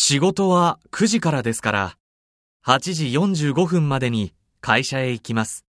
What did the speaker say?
仕事は9時からですから、8時45分までに会社へ行きます。